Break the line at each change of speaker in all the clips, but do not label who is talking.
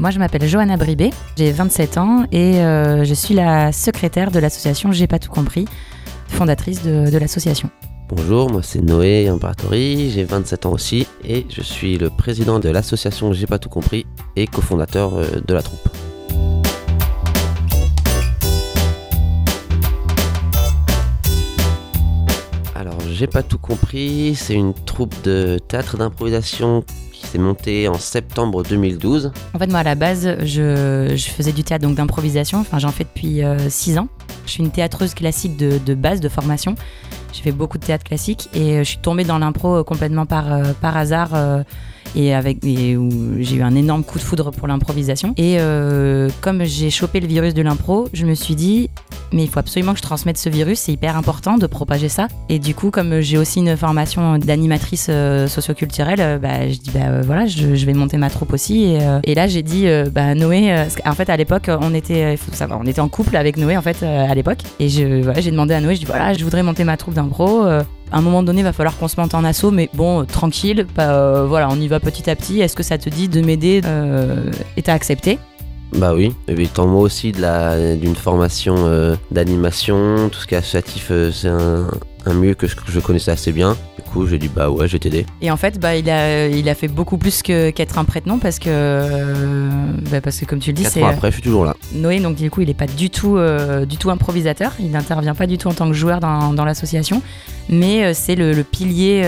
moi, je m'appelle Johanna Bribé, j'ai 27 ans et euh, je suis la secrétaire de l'association J'ai pas tout compris, fondatrice de, l'association.
Bonjour, moi c'est Noé Imparatori, j'ai 27 ans aussi et je suis le président de l'association J'ai pas tout compris et cofondateur euh, de la troupe. J'ai pas tout compris, c'est une troupe de théâtre d'improvisation qui s'est montée en septembre 2012.
En fait, moi, à la base, je, faisais du théâtre donc d'improvisation. Enfin, j'en fais depuis 6 ans. Je suis une théâtreuse classique de, base, de formation. J'ai fait beaucoup de théâtre classique et euh, je suis tombée dans l'impro euh, complètement par, euh, par hasard euh, et avec et où j'ai eu un énorme coup de foudre pour l'improvisation. Et euh, comme j'ai chopé le virus de l'impro, je me suis dit mais il faut absolument que je transmette ce virus, c'est hyper important de propager ça. Et du coup, comme j'ai aussi une formation d'animatrice euh, socioculturelle, euh, bah, je dis bah euh, voilà, je, vais monter ma troupe aussi. Et, euh, là, j'ai dit bah Noé, qu'en fait à l'époque, on était, on était en couple avec Noé en fait à l'époque. Et je, voilà, j'ai demandé à Noé, je dis voilà, je voudrais monter ma troupe d'impro. à un moment donné, va falloir qu'on se monte en assaut, mais bon, tranquille, bah, voilà, on y va petit à petit. Est-ce que ça te dit de m'aider euh, Et t'as accepté?
Bah oui, étant moi aussi de la- d'une formation euh, d'animation, tout ce qui est associatif, euh, c'est un, un milieu que je, que je connaissais assez bien. Du coup, j'ai dit bah ouais, je vais t'aider.
Et en fait, bah, il, a, il a fait beaucoup plus que- qu'être un prête-nom parce que, euh, bah, parce que, comme tu le dis, c'est
après, je suis toujours là.
Noé, donc du coup, il n'est pas du tout, du tout improvisateur. Il n'intervient pas du tout en tant que joueur dans, dans l'association, mais c'est le, le pilier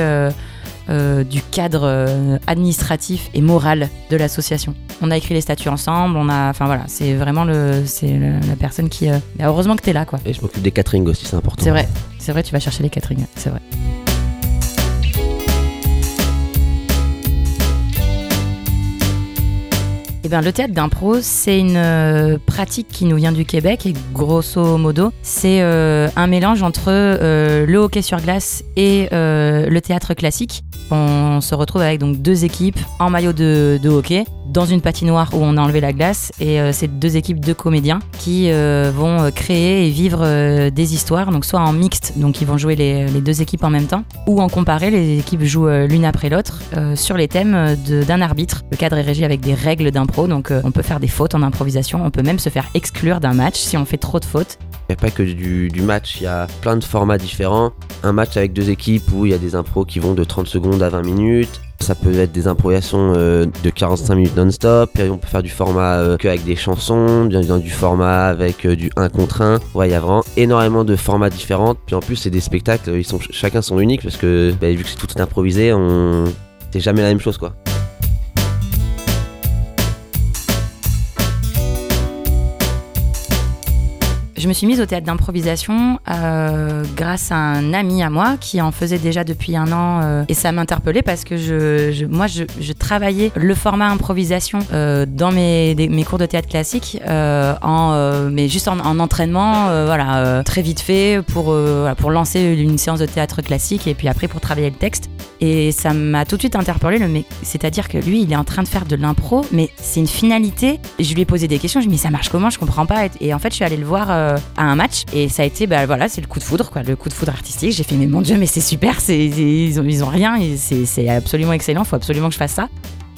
euh, du cadre euh, administratif et moral de l'association. On a écrit les statuts ensemble. On a, enfin voilà, c'est vraiment le, c'est la personne qui. euh, bah, heureusement que tu es là, quoi.
Et je m'occupe des catering aussi, c'est important.
C'est vrai, c'est vrai, tu vas chercher les catering, c'est vrai. Le théâtre d'impro, c'est une euh, pratique qui nous vient du Québec et grosso modo, c'est euh, un mélange entre euh, le hockey sur glace et le théâtre classique. On se retrouve avec donc deux équipes en maillot de hockey dans une patinoire où on a enlevé la glace et euh, c'est deux équipes de comédiens qui euh, vont euh, créer et vivre euh, des histoires, donc soit en mixte, donc ils vont jouer les, les deux équipes en même temps, ou en comparé, les équipes jouent l'une après l'autre sur les thèmes d'un arbitre. Le cadre est régi avec des règles d'impro, donc on peut faire des fautes en improvisation, on peut même se faire exclure d'un match si on fait trop de fautes.
Il n'y a pas que du, du match, il y a plein de formats différents. Un match avec deux équipes où il y a des impros qui vont de 30 secondes à 20 minutes. Ça peut être des improvisations euh, de 45 minutes non-stop. On peut faire du format euh, que avec des chansons, bien du format avec euh, du 1 contre 1. Ouais, il y a vraiment énormément de formats différents. Puis en plus, c'est des spectacles, ils sont chacun sont uniques parce que bah, vu que c'est tout improvisé, on c'est jamais la même chose quoi.
Je me suis mise au théâtre d'improvisation euh, grâce à un ami à moi qui en faisait déjà depuis un an euh, et ça m'interpellait parce que je, moi je, travaillais le format improvisation euh, dans mes, mes cours de théâtre classique en mais juste en, en entraînement voilà très vite fait pour pour lancer une séance de théâtre classique et puis après pour travailler le texte. Et ça m'a tout de suite interpellé le mec. C'est-à-dire que lui il est en train de faire de l'impro mais c'est une finalité. Et je lui ai posé des questions je dit mais ça marche comment? Je comprends pas. Et en fait je suis allée le voir à un match. Et ça a été bah voilà c'est le coup de foudre quoi. Le coup de foudre artistique. J'ai fait mais mon dieu mais c'est super c'est ils ont, ils ont rien. C'est absolument excellent. Faut absolument que je fasse ça.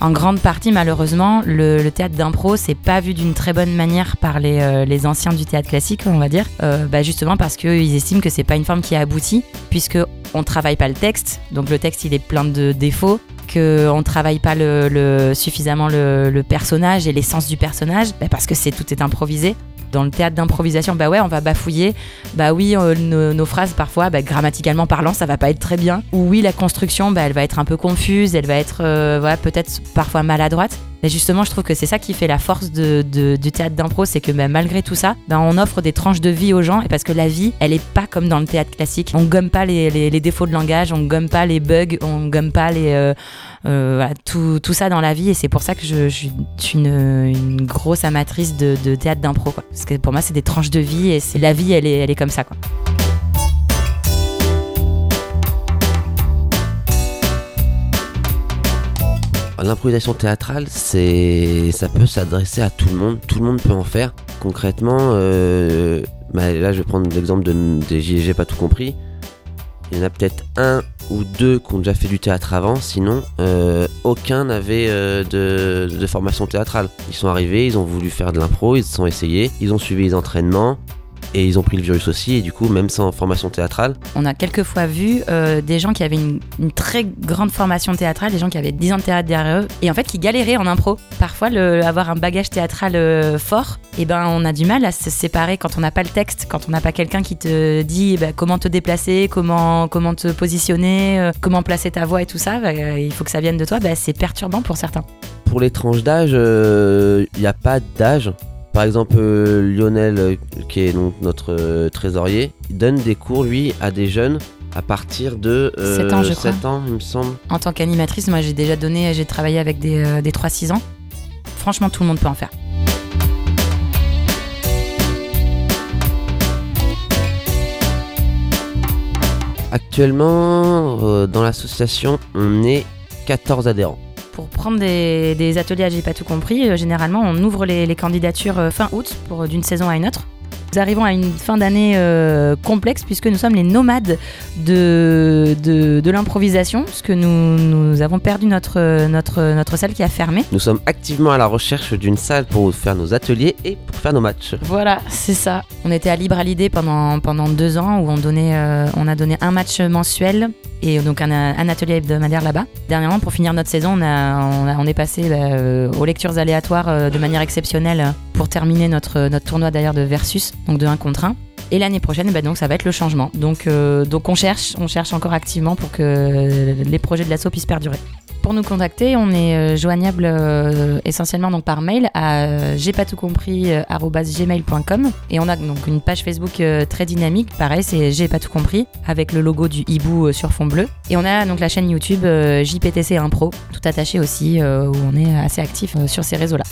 En grande partie, malheureusement, le, théâtre d'impro, c'est pas vu d'une très bonne manière par les, euh, les anciens du théâtre classique, on va dire. Euh, bah justement parce qu'ils estiment que c'est pas une forme qui aboutit, puisque on travaille pas le texte, donc le texte il est plein de défauts, que on travaille pas le, suffisamment le, le personnage et l'essence du personnage, bah parce que c'est tout est improvisé. Dans le théâtre d'improvisation, bah ouais, on va bafouiller. Bah oui, euh, nos, phrases parfois, bah, grammaticalement parlant, ça va pas être très bien. Ou oui, la construction, bah, elle va être un peu confuse, elle va être euh, peut-être parfois maladroite. Mais justement, je trouve que c'est ça qui fait la force de, du théâtre d'impro, c'est que bah, malgré tout ça, bah, on offre des tranches de vie aux gens, et parce que la vie, elle est pas comme dans le théâtre classique. On gomme pas les, défauts de langage, on gomme pas les bugs, on gomme pas euh, euh, tout, tout ça dans la vie, et c'est pour ça que je, suis une, grosse amatrice de, théâtre d'impro. Parce que pour moi, c'est des tranches de vie, et la vie, elle est, comme ça.
L'improvisation théâtrale, ça peut s'adresser à tout le monde. Tout le monde peut en faire. Concrètement, euh, bah, là, je vais prendre l'exemple de, des JG pas tout compris. Il y en a peut-être un ou deux qui ont déjà fait du théâtre avant, sinon euh, aucun n'avait euh, de, de formation théâtrale. Ils sont arrivés, ils ont voulu faire de l'impro, ils se sont essayés, ils ont suivi les entraînements, et ils ont pris le virus aussi, et du coup, même sans formation théâtrale.
On a quelquefois vu euh, des gens qui avaient une, une très grande formation théâtrale, des gens qui avaient 10 ans de théâtre derrière eux, et en fait qui galéraient en impro. Parfois, le, avoir un bagage théâtral euh, fort, et ben on a du mal à se séparer quand on n'a pas le texte, quand on n'a pas quelqu'un qui te dit eh ben, comment te déplacer, comment, comment te positionner, euh, comment placer ta voix et tout ça, bah, il faut que ça vienne de toi, bah, c'est perturbant pour certains.
Pour les tranches d'âge, il n'y a pas d'âge. Par exemple, euh, Lionel, euh, qui est donc notre euh, trésorier, il donne des cours, lui, à des jeunes à partir de
7 ans, je crois.
7 ans, il me semble.
En tant qu'animatrice, moi j'ai déjà donné, j'ai travaillé avec des, des 3-6 ans. Franchement, tout le monde peut en faire.
Actuellement, dans l'association, on est 14 adhérents
pour prendre des, ateliers à J'ai pas tout compris, euh, généralement on ouvre les, les candidatures euh, fin août pour d'une saison à une autre. Nous arrivons à une fin d'année euh, complexe puisque nous sommes les nomades de, de, l'improvisation, puisque nous, nous avons perdu notre, notre, notre salle qui a fermé.
Nous sommes activement à la recherche d'une salle pour faire nos ateliers et pour faire nos matchs.
Voilà, c'est ça. On était à Libre à l'idée pendant, pendant deux ans où on, donnait, euh, on a donné un match mensuel et donc un, atelier hebdomadaire là-bas. Dernièrement, pour finir notre saison, on, est passé euh, aux lectures aléatoires de manière exceptionnelle pour terminer notre, tournoi d'ailleurs de Versus donc de 1 contre 1. Et l'année prochaine, bah donc ça va être le changement. Donc, euh, donc on cherche, on cherche encore activement pour que les projets de l'assaut puissent perdurer. Pour nous contacter, on est euh, joignable euh, essentiellement donc par mail à j'ai pas tout compris et on a donc une page Facebook très dynamique, pareil c'est j'ai pas tout compris avec le logo du hibou sur fond bleu. Et on a donc la chaîne YouTube JPTC Impro tout attaché aussi où on est assez actif sur ces réseaux là.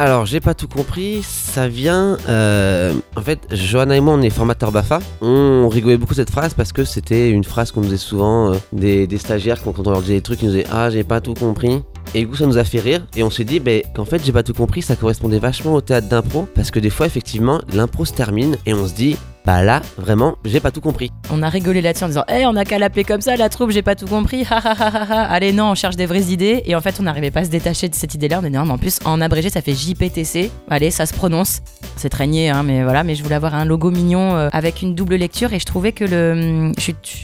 Alors, j'ai pas tout compris. Ça vient. Euh, en fait, Johanna et moi, on est formateurs BAFA. On rigolait beaucoup cette phrase parce que c'était une phrase qu'on disait souvent euh, des, stagiaires quand, on leur disait des trucs, ils nous disaient Ah, j'ai pas tout compris. Et du coup, ça nous a fait rire. Et on s'est dit ben, qu'en fait, j'ai pas tout compris. Ça correspondait vachement au théâtre d'impro. Parce que des fois, effectivement, l'impro se termine et on se dit bah là, vraiment, j'ai pas tout compris.
On a rigolé là-dessus en disant Eh, on a qu'à l'appeler comme ça, la troupe, j'ai pas tout compris. Allez, non, on cherche des vraies idées. Et en fait, on n'arrivait pas à se détacher de cette idée-là. On est en plus, en abrégé, ça fait JPTC. Allez, ça se prononce. C'est niais, hein, mais voilà. Mais je voulais avoir un logo mignon euh, avec une double lecture. Et je trouvais que le.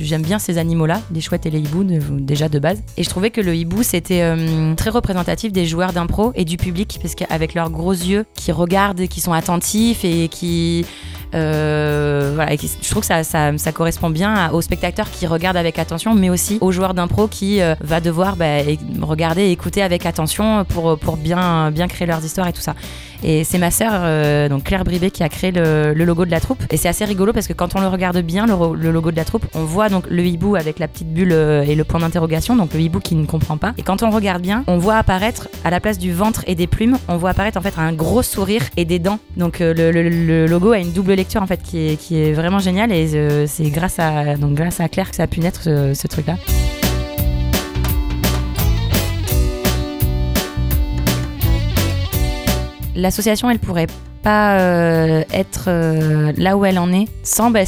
J'aime bien ces animaux-là, les chouettes et les hiboux, déjà de base. Et je trouvais que le hibou, c'était euh, très représentatif des joueurs d'impro et du public, parce qu'avec leurs gros yeux qui regardent, qui sont attentifs et qui euh, voilà, je trouve que ça, ça, correspond bien aux spectateurs qui regardent avec attention, mais aussi aux joueurs d'impro qui euh, va devoir bah, regarder et écouter avec attention pour, pour bien, bien créer leurs histoires et tout ça. Et c'est ma sœur, euh, donc Claire Bribé, qui a créé le, logo de la troupe. Et c'est assez rigolo parce que quand on le regarde bien, le, logo de la troupe, on voit donc le hibou avec la petite bulle et le point d'interrogation, donc le hibou qui ne comprend pas. Et quand on regarde bien, on voit apparaître à la place du ventre et des plumes, on voit apparaître en fait un gros sourire et des dents. Donc le, logo a une double lecture en fait qui est, vraiment génial et euh, c'est grâce à donc grâce à Claire que ça a pu naître ce, truc là. L'association, elle pourrait pas euh, être euh, là où elle en est sans, bah,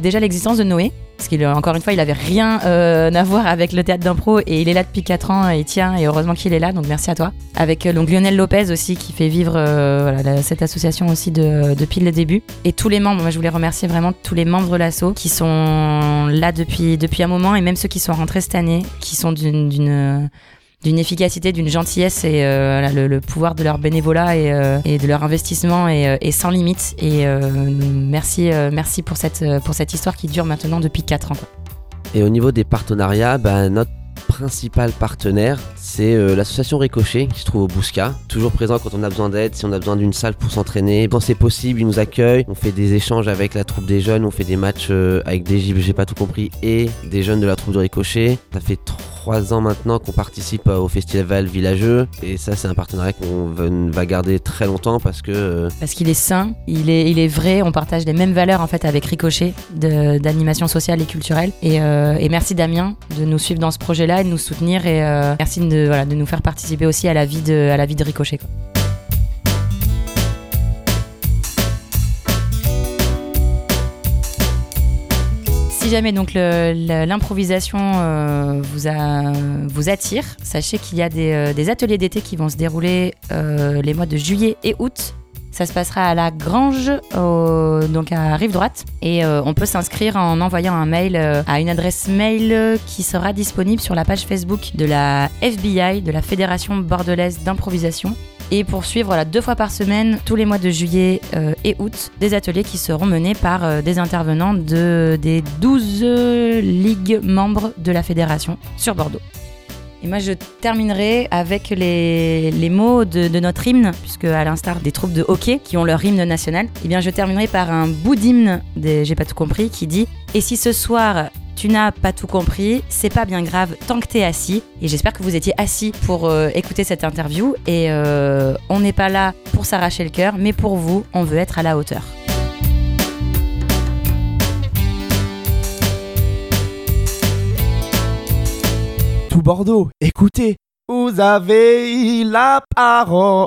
déjà l'existence de Noé, parce qu'il encore une fois il avait rien euh, à voir avec le théâtre d'impro et il est là depuis 4 ans et il tient et heureusement qu'il est là donc merci à toi. Avec euh, donc Lionel Lopez aussi qui fait vivre euh, cette association aussi depuis le début. Et tous les membres moi je voulais remercier vraiment tous les membres de l'asso qui sont là depuis depuis un moment et même ceux qui sont rentrés cette année qui sont d'une d'une efficacité, d'une gentillesse et euh, le, pouvoir de leur bénévolat et, euh, de leur investissement est, euh, sans limite. Et merci, merci pour cette, pour cette histoire qui dure maintenant depuis 4 ans.
Et au niveau des partenariats, bah, notre principal partenaire, c'est l'association Ricochet qui se trouve au Bousca. Toujours présent quand on a besoin d'aide, si on a besoin d'une salle pour s'entraîner. Quand c'est possible, ils nous accueillent. On fait des échanges avec la troupe des jeunes, on fait des matchs avec des j'ai pas tout compris, et des jeunes de la troupe de Ricochet. Ça fait trois ans maintenant qu'on participe au festival villageux. Et ça c'est un partenariat qu'on va garder très longtemps parce que euh,
parce qu'il est sain, il est il est vrai, on partage les mêmes valeurs en fait avec Ricochet d'animation sociale et culturelle. Et, euh, et, merci Damien de nous suivre dans ce projet-là et de nous soutenir. Et euh, merci de voilà de nous faire participer aussi à la vie de à la vie de Ricochet. Jamais donc l'improvisation euh, vous, attire, sachez qu'il y a des, euh, ateliers d'été qui vont se dérouler les mois de juillet et août ça se passera à la Grange, donc à Rive Droite. Et euh, on peut s'inscrire en envoyant un mail euh, à une adresse mail qui sera disponible sur la page Facebook de la FBI, de la Fédération bordelaise d'improvisation. Et poursuivre deux fois par semaine, tous les mois de juillet euh, et août, des ateliers qui seront menés par des intervenants de, des 12 ligues membres de la fédération sur Bordeaux. Et moi, je terminerai avec les, les mots de, notre hymne, puisque à l'instar des troupes de hockey qui ont leur hymne national, eh bien, je terminerai par un bout d'hymne J'ai pas tout compris qui dit Et si ce soir tu n'as pas tout compris, c'est pas bien grave tant que t'es assis. Et j'espère que vous étiez assis pour euh, écouter cette interview. Et euh, on n'est pas là pour s'arracher le cœur, mais pour vous, on veut être à la hauteur.
tout Bordeaux, écoutez, vous avez la parole.